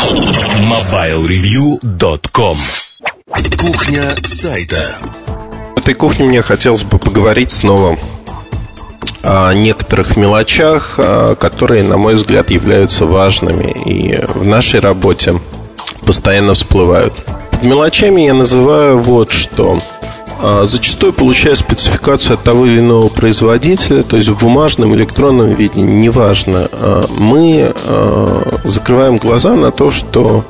MobileReview.com Кухня сайта. В этой кухне мне хотелось бы поговорить снова о некоторых мелочах, а, которые, на мой взгляд, являются важными и в нашей работе постоянно всплывают. Под мелочами я называю вот что – зачастую получая спецификацию от того или иного производителя, то есть в бумажном, электронном виде, неважно, а, мы а, закрываем глаза на то, что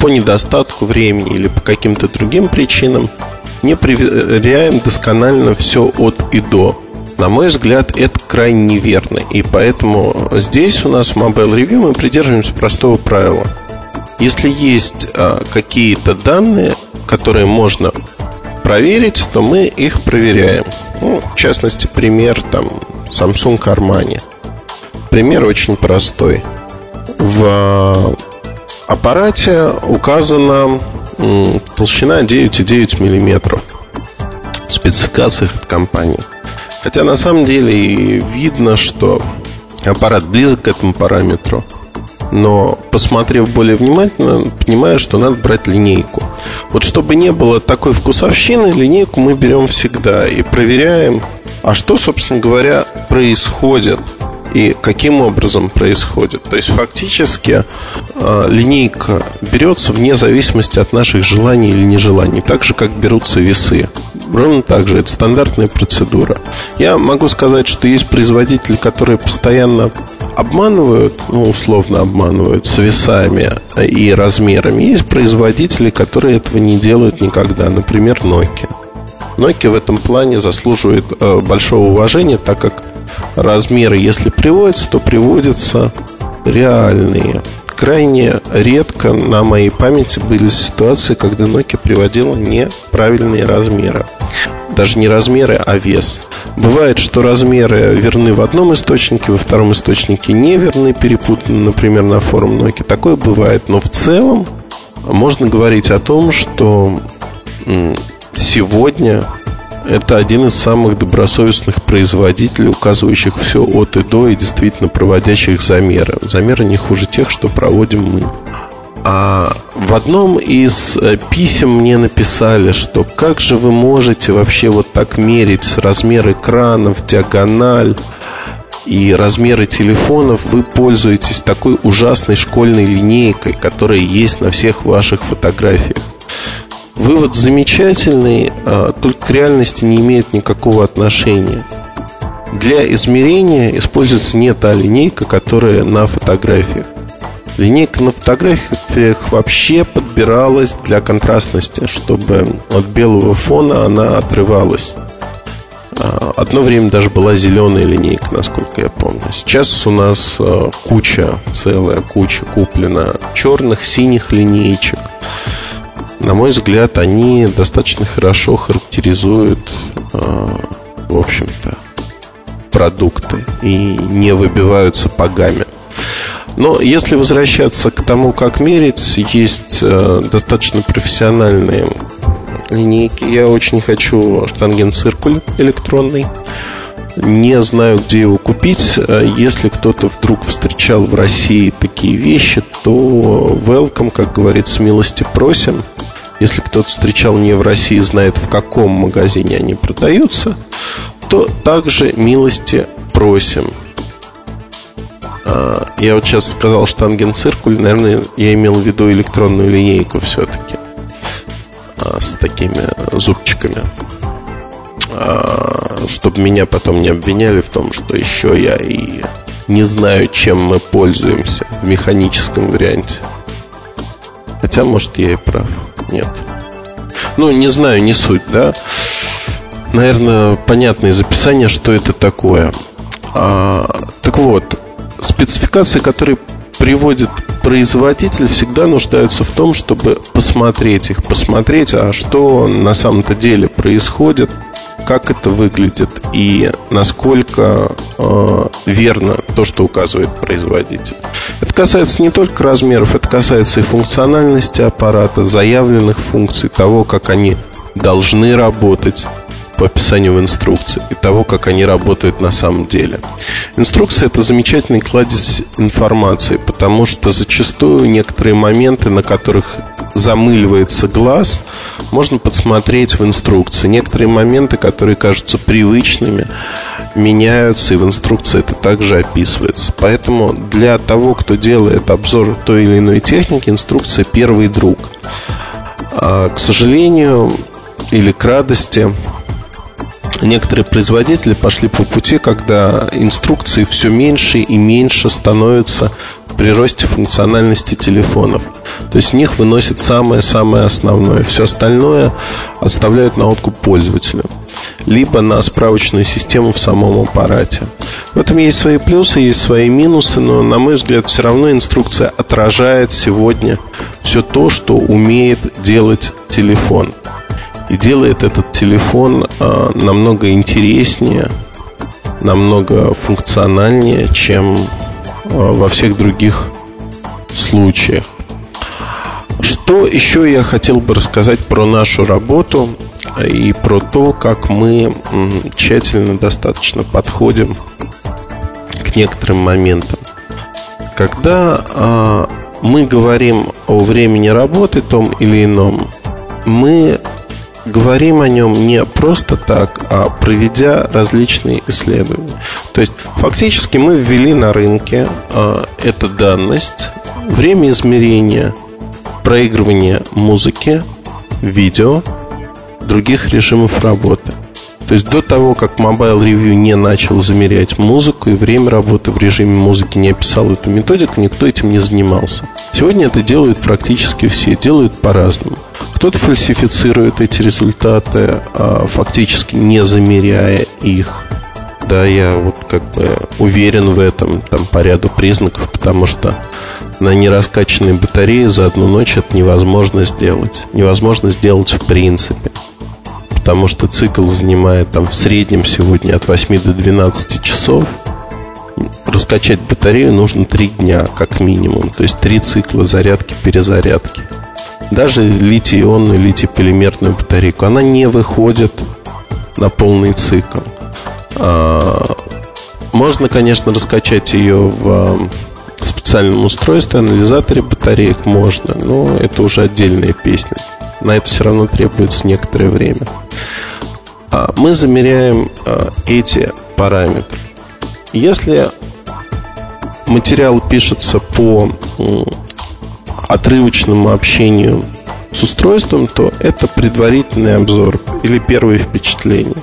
по недостатку времени или по каким-то другим причинам не проверяем досконально все от и до. На мой взгляд, это крайне неверно. И поэтому здесь у нас в Mobile Review мы придерживаемся простого правила. Если есть какие-то данные, которые можно проверить, то мы их проверяем. Ну, в частности, пример там Samsung Armani. Пример очень простой. В аппарате указана толщина 9,9 мм в спецификациях от компании. Хотя на самом деле видно, что аппарат близок к этому параметру – но посмотрев более внимательно, понимаю, что надо брать линейку. Вот чтобы не было такой вкусовщины, линейку мы берем всегда и проверяем, а что, собственно говоря, происходит и каким образом происходит. То есть фактически э, линейка берется вне зависимости от наших желаний или нежеланий, так же как берутся весы. Ровно так же, это стандартная процедура. Я могу сказать, что есть производители, которые постоянно обманывают, ну, условно обманывают с весами и размерами. Есть производители, которые этого не делают никогда. Например, Nokia. Nokia в этом плане заслуживает э, большого уважения, так как размеры, если приводятся, то приводятся реальные. Крайне редко на моей памяти были ситуации, когда Nokia приводила неправильные размеры. Даже не размеры, а вес. Бывает, что размеры верны в одном источнике, во втором источнике не верны, перепутаны, например, на форум Nokia. Такое бывает, но в целом можно говорить о том, что сегодня это один из самых добросовестных производителей, указывающих все от и до и действительно проводящих замеры. Замеры не хуже тех, что проводим мы. А в одном из э, писем мне написали, что как же вы можете вообще вот так мерить размер экранов, диагональ и размеры телефонов, вы пользуетесь такой ужасной школьной линейкой, которая есть на всех ваших фотографиях. Вывод замечательный, а, только к реальности не имеет никакого отношения. Для измерения используется не та линейка, которая на фотографиях. Линейка на фотографиях вообще подбиралась для контрастности, чтобы от белого фона она отрывалась. А, одно время даже была зеленая линейка, насколько я помню. Сейчас у нас а, куча, целая куча куплена черных, синих линеечек на мой взгляд, они достаточно хорошо характеризуют, а, в общем-то, продукты и не выбиваются сапогами. Но если возвращаться к тому, как мерить, есть э, достаточно профессиональные линейки. Я очень хочу штангенциркуль электронный. Не знаю, где его купить. Если кто-то вдруг встречал в России такие вещи, то welcome, как говорится, милости просим. Если кто-то встречал не в России, знает, в каком магазине они продаются, то также милости просим. А, я вот сейчас сказал штангенциркуль, наверное, я имел в виду электронную линейку все-таки а, с такими зубчиками. А, чтобы меня потом не обвиняли в том, что еще я и не знаю, чем мы пользуемся в механическом варианте. Хотя, может, я и прав. Нет. Ну, не знаю, не суть, да. Наверное, понятно из описания, что это такое. А, так вот, спецификации, которые приводит производитель, всегда нуждаются в том, чтобы посмотреть их, посмотреть, а что на самом-то деле происходит – как это выглядит и насколько э, верно то, что указывает производитель. Это касается не только размеров, это касается и функциональности аппарата, заявленных функций, того, как они должны работать по описанию в инструкции и того, как они работают на самом деле. Инструкция – это замечательный кладезь информации, потому что зачастую некоторые моменты, на которых замыливается глаз, можно подсмотреть в инструкции. Некоторые моменты, которые кажутся привычными, меняются, и в инструкции это также описывается. Поэтому для того, кто делает обзор той или иной техники, инструкция первый друг. А, к сожалению или к радости, некоторые производители пошли по пути, когда инструкции все меньше и меньше становятся при росте функциональности телефонов. То есть в них выносят самое-самое основное. Все остальное оставляют на откуп пользователю. Либо на справочную систему в самом аппарате. В этом есть свои плюсы, есть свои минусы, но, на мой взгляд, все равно инструкция отражает сегодня все то, что умеет делать телефон. Делает этот телефон э, намного интереснее, намного функциональнее, чем Э, во всех других случаях. Что еще я хотел бы рассказать про нашу работу и про то, как мы тщательно достаточно подходим к некоторым моментам. Когда э, мы говорим о времени работы том или ином, мы говорим о нем не просто так, а проведя различные исследования. То есть фактически мы ввели на рынке э, эту данность, время измерения, проигрывания музыки, видео, других режимов работы. То есть до того, как Mobile Review не начал замерять музыку и время работы в режиме музыки не описал эту методику, никто этим не занимался. Сегодня это делают практически все, делают по-разному. Кто-то фальсифицирует эти результаты, а фактически не замеряя их. Да, я вот как бы уверен в этом там по ряду признаков, потому что на нераскачанной батарее за одну ночь это невозможно сделать. Невозможно сделать в принципе. Потому что цикл занимает там в среднем сегодня от 8 до 12 часов. Раскачать батарею нужно 3 дня, как минимум. То есть 3 цикла зарядки-перезарядки даже литий-ионную, литий-полимерную батарейку, она не выходит на полный цикл. А, можно, конечно, раскачать ее в специальном устройстве, анализаторе батареек можно, но это уже отдельная песня. На это все равно требуется некоторое время. А, мы замеряем а, эти параметры. Если материал пишется по отрывочному общению с устройством, то это предварительный обзор или первые впечатления.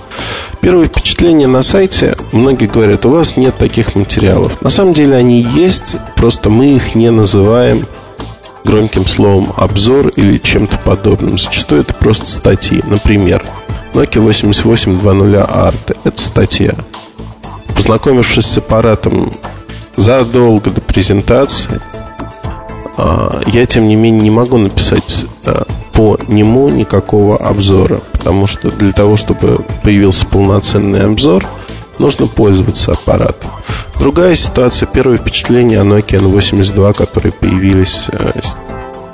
Первые впечатления на сайте, многие говорят, у вас нет таких материалов. На самом деле они есть, просто мы их не называем громким словом обзор или чем-то подобным. Зачастую это просто статьи. Например, Nokia 8820 ART – это статья. Познакомившись с аппаратом задолго до презентации – а, я, тем не менее, не могу написать а, по нему никакого обзора, потому что для того, чтобы появился полноценный обзор, нужно пользоваться аппаратом. Другая ситуация, первое впечатление о Nokia N82, которые появились э,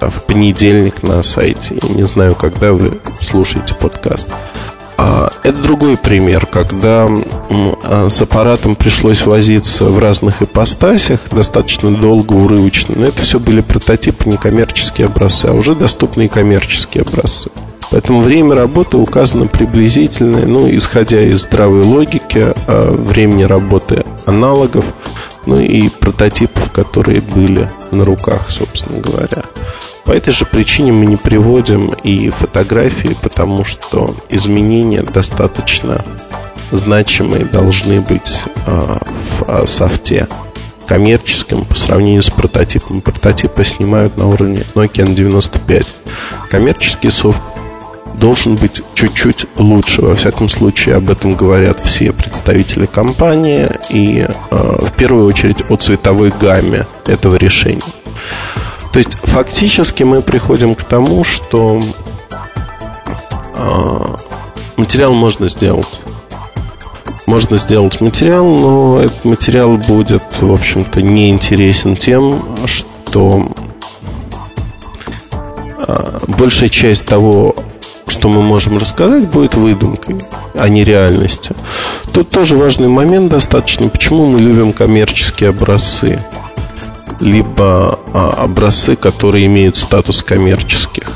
в понедельник на сайте. Я не знаю, когда вы слушаете подкаст. А, это другой пример, когда а, с аппаратом пришлось возиться в разных ипостасях достаточно долго, урывочно. Но это все были прототипы, не коммерческие образцы, а уже доступные коммерческие образцы. Поэтому время работы указано приблизительное, ну, исходя из здравой логики, а, времени работы аналогов, ну и прототипов, которые были на руках, собственно говоря. По этой же причине мы не приводим и фотографии, потому что изменения достаточно значимые должны быть э, в софте коммерческом по сравнению с прототипом. Прототипы снимают на уровне Nokia N95. Коммерческий софт должен быть чуть-чуть лучше. Во всяком случае, об этом говорят все представители компании и э, в первую очередь о цветовой гамме этого решения. То есть фактически мы приходим к тому, что э, материал можно сделать. Можно сделать материал, но этот материал будет, в общем-то, не интересен тем, что э, большая часть того, что мы можем рассказать, будет выдумкой. а не реальности. Тут тоже важный момент достаточно, почему мы любим коммерческие образцы, либо а, образцы, которые имеют статус коммерческих.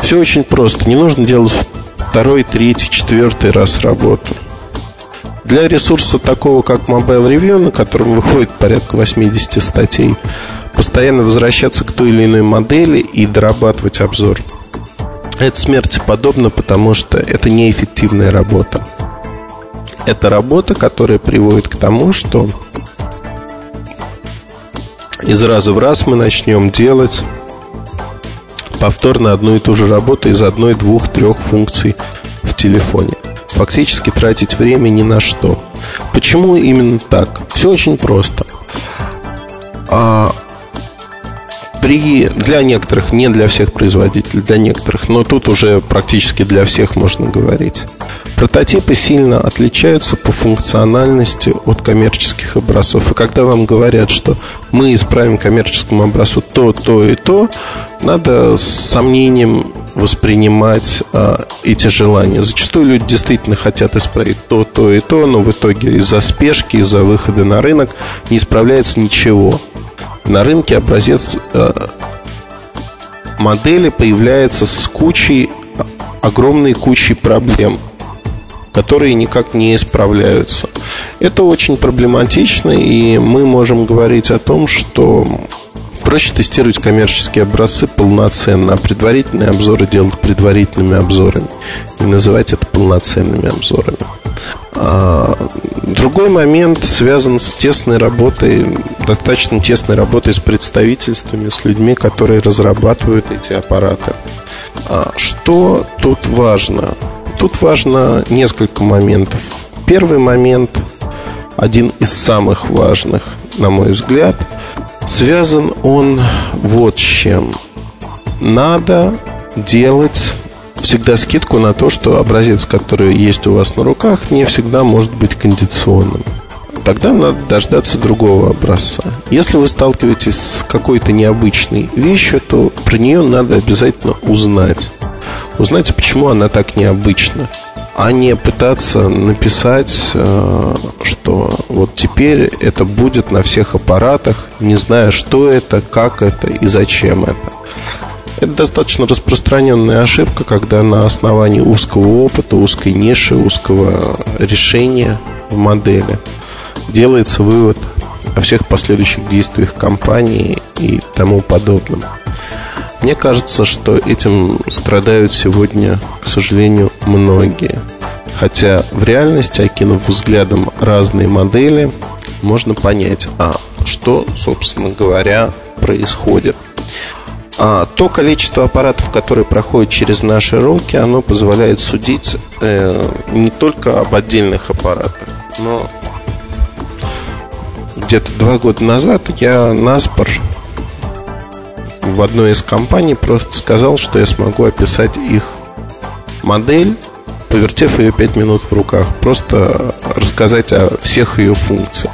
Все очень просто. Не нужно делать второй, третий, четвертый раз работу. Для ресурса такого, как Mobile Review, на котором выходит порядка 80 статей, постоянно возвращаться к той или иной модели и дорабатывать обзор. Это смерти подобно, потому что это неэффективная работа. Это работа, которая приводит к тому, что из раза в раз мы начнем делать повторно одну и ту же работу из одной, двух, трех функций в телефоне. Фактически тратить время ни на что. Почему именно так? Все очень просто. А при, для некоторых, не для всех производителей, для некоторых, но тут уже практически для всех можно говорить. Прототипы сильно отличаются по функциональности от коммерческих образцов. И когда вам говорят, что мы исправим коммерческому образцу то, то и то, надо с сомнением воспринимать а, эти желания. Зачастую люди действительно хотят исправить то, то и то, но в итоге из-за спешки, из-за выхода на рынок не исправляется ничего на рынке образец э, модели появляется с кучей, огромной кучей проблем, которые никак не исправляются. Это очень проблематично, и мы можем говорить о том, что проще тестировать коммерческие образцы полноценно, а предварительные обзоры делать предварительными обзорами и называть это полноценными обзорами. А, другой момент связан с тесной работой, достаточно тесной работой с представительствами, с людьми, которые разрабатывают эти аппараты. А, что тут важно? Тут важно несколько моментов. Первый момент, один из самых важных, на мой взгляд, связан он вот с чем. Надо делать всегда скидку на то, что образец, который есть у вас на руках, не всегда может быть кондиционным. Тогда надо дождаться другого образца. Если вы сталкиваетесь с какой-то необычной вещью, то про нее надо обязательно узнать. Узнать, почему она так необычна а не пытаться написать, э, что вот теперь это будет на всех аппаратах, не зная, что это, как это и зачем это. Это достаточно распространенная ошибка, когда на основании узкого опыта, узкой ниши, узкого решения в модели делается вывод о всех последующих действиях компании и тому подобном. Мне кажется, что этим страдают сегодня, к сожалению, многие. Хотя в реальности, окинув взглядом разные модели, можно понять, а что, собственно говоря, происходит – а то количество аппаратов, которые проходят через наши руки, оно позволяет судить э, не только об отдельных аппаратах, но где-то два года назад я наспор в одной из компаний просто сказал, что я смогу описать их модель, повертев ее 5 минут в руках, просто рассказать о всех ее функциях.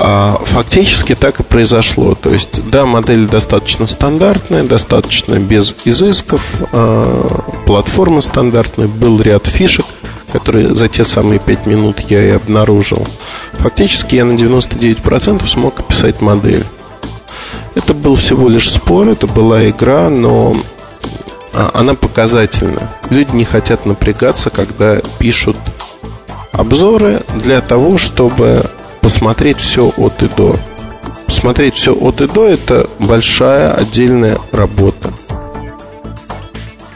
А, фактически так и произошло. То есть, да, модель достаточно стандартная, достаточно без изысков, а, платформа стандартная, был ряд фишек, которые за те самые 5 минут я и обнаружил. Фактически я на 99% смог описать модель. Это был всего лишь спор, это была игра, но а, она показательна. Люди не хотят напрягаться, когда пишут обзоры для того, чтобы посмотреть все от и до. Посмотреть все от и до – это большая отдельная работа,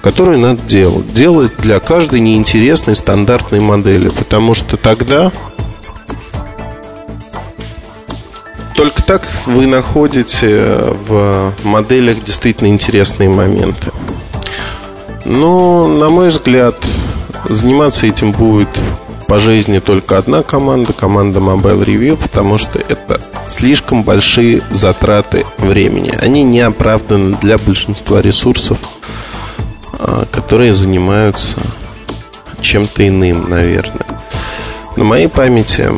которую надо делать. Делать для каждой неинтересной стандартной модели, потому что тогда только так вы находите в моделях действительно интересные моменты. Но, на мой взгляд, заниматься этим будет по жизни только одна команда, команда Mobile Review, потому что это слишком большие затраты времени. Они не оправданы для большинства ресурсов, а, которые занимаются чем-то иным, наверное. На моей памяти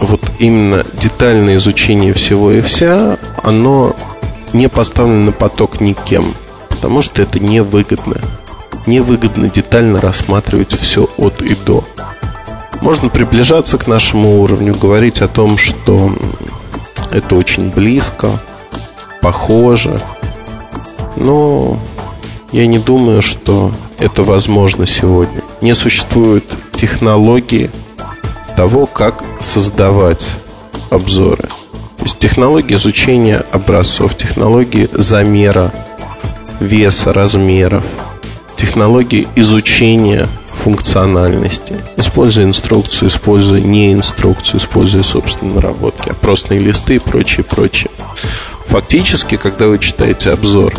вот именно детальное изучение всего и вся, оно не поставлено на поток никем, потому что это невыгодно. невыгодно детально рассматривать все от и до. Можно приближаться к нашему уровню, говорить о том, что это очень близко, похоже. Но я не думаю, что это возможно сегодня. Не существует технологии того, как создавать обзоры. То есть технологии изучения образцов, технологии замера веса, размеров, технологии изучения функциональности. Используя инструкцию, используя не инструкцию, используя собственные наработки, опросные листы и прочее, прочее. Фактически, когда вы читаете обзор,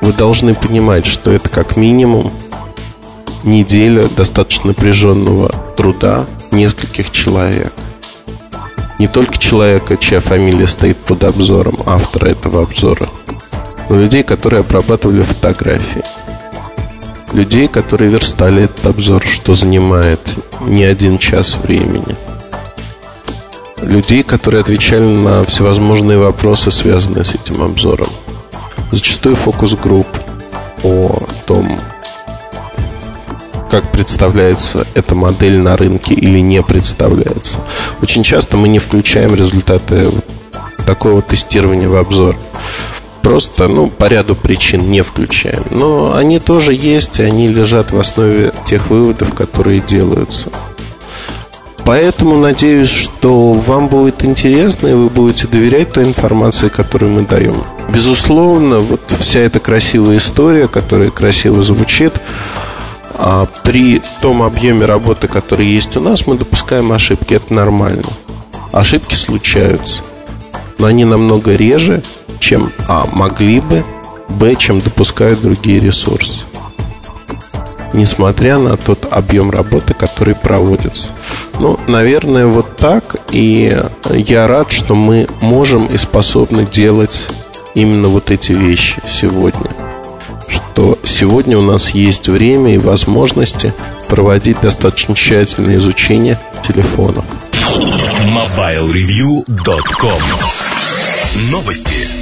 вы должны понимать, что это как минимум неделя достаточно напряженного труда нескольких человек. Не только человека, чья фамилия стоит под обзором, автора этого обзора, но людей, которые обрабатывали фотографии. Людей, которые верстали этот обзор, что занимает не один час времени. Людей, которые отвечали на всевозможные вопросы, связанные с этим обзором. Зачастую фокус-групп о том, как представляется эта модель на рынке или не представляется. Очень часто мы не включаем результаты такого тестирования в обзор. Просто, ну, по ряду причин не включаем. Но они тоже есть, и они лежат в основе тех выводов, которые делаются. Поэтому надеюсь, что вам будет интересно, и вы будете доверять той информации, которую мы даем. Безусловно, вот вся эта красивая история, которая красиво звучит, а при том объеме работы, который есть у нас, мы допускаем ошибки. Это нормально. Ошибки случаются. Но они намного реже, чем А. Могли бы, Б. Чем допускают другие ресурсы. Несмотря на тот объем работы, который проводится. Ну, наверное, вот так. И я рад, что мы можем и способны делать именно вот эти вещи сегодня что сегодня у нас есть время и возможности проводить достаточно тщательное изучение телефонов. MobileReview.com Новости.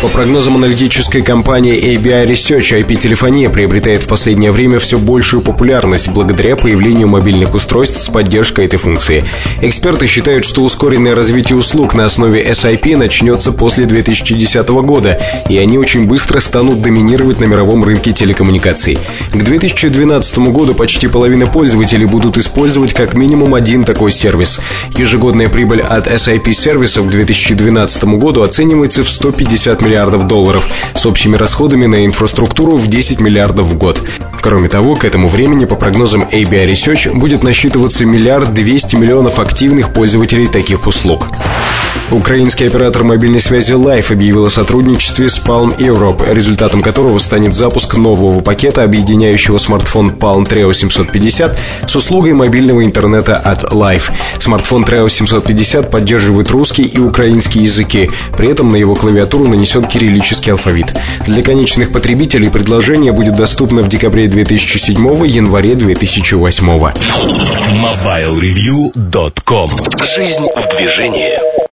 По прогнозам аналитической компании ABI Research, IP-телефония приобретает в последнее время все большую популярность благодаря появлению мобильных устройств с поддержкой этой функции. Эксперты считают, что ускоренное развитие услуг на основе SIP начнется после 2010 года, и они очень быстро станут доминировать на мировом рынке телекоммуникаций. К 2012 году почти половина пользователей будут использовать как минимум один такой сервис. Ежегодная прибыль от SIP-сервисов к 2012 году оценивается в 150 миллионов миллиардов долларов с общими расходами на инфраструктуру в 10 миллиардов в год. Кроме того, к этому времени, по прогнозам ABI Research, будет насчитываться миллиард 200 миллионов активных пользователей таких услуг. Украинский оператор мобильной связи Life объявил о сотрудничестве с Palm Europe, результатом которого станет запуск нового пакета, объединяющего смартфон Palm Treo 750 с услугой мобильного интернета от Life. Смартфон Treo 750 поддерживает русский и украинский языки, при этом на его клавиатуру нанесен кириллический алфавит. Для конечных потребителей предложение будет доступно в декабре 2007 январе 2008 MobileReview.com Жизнь в движении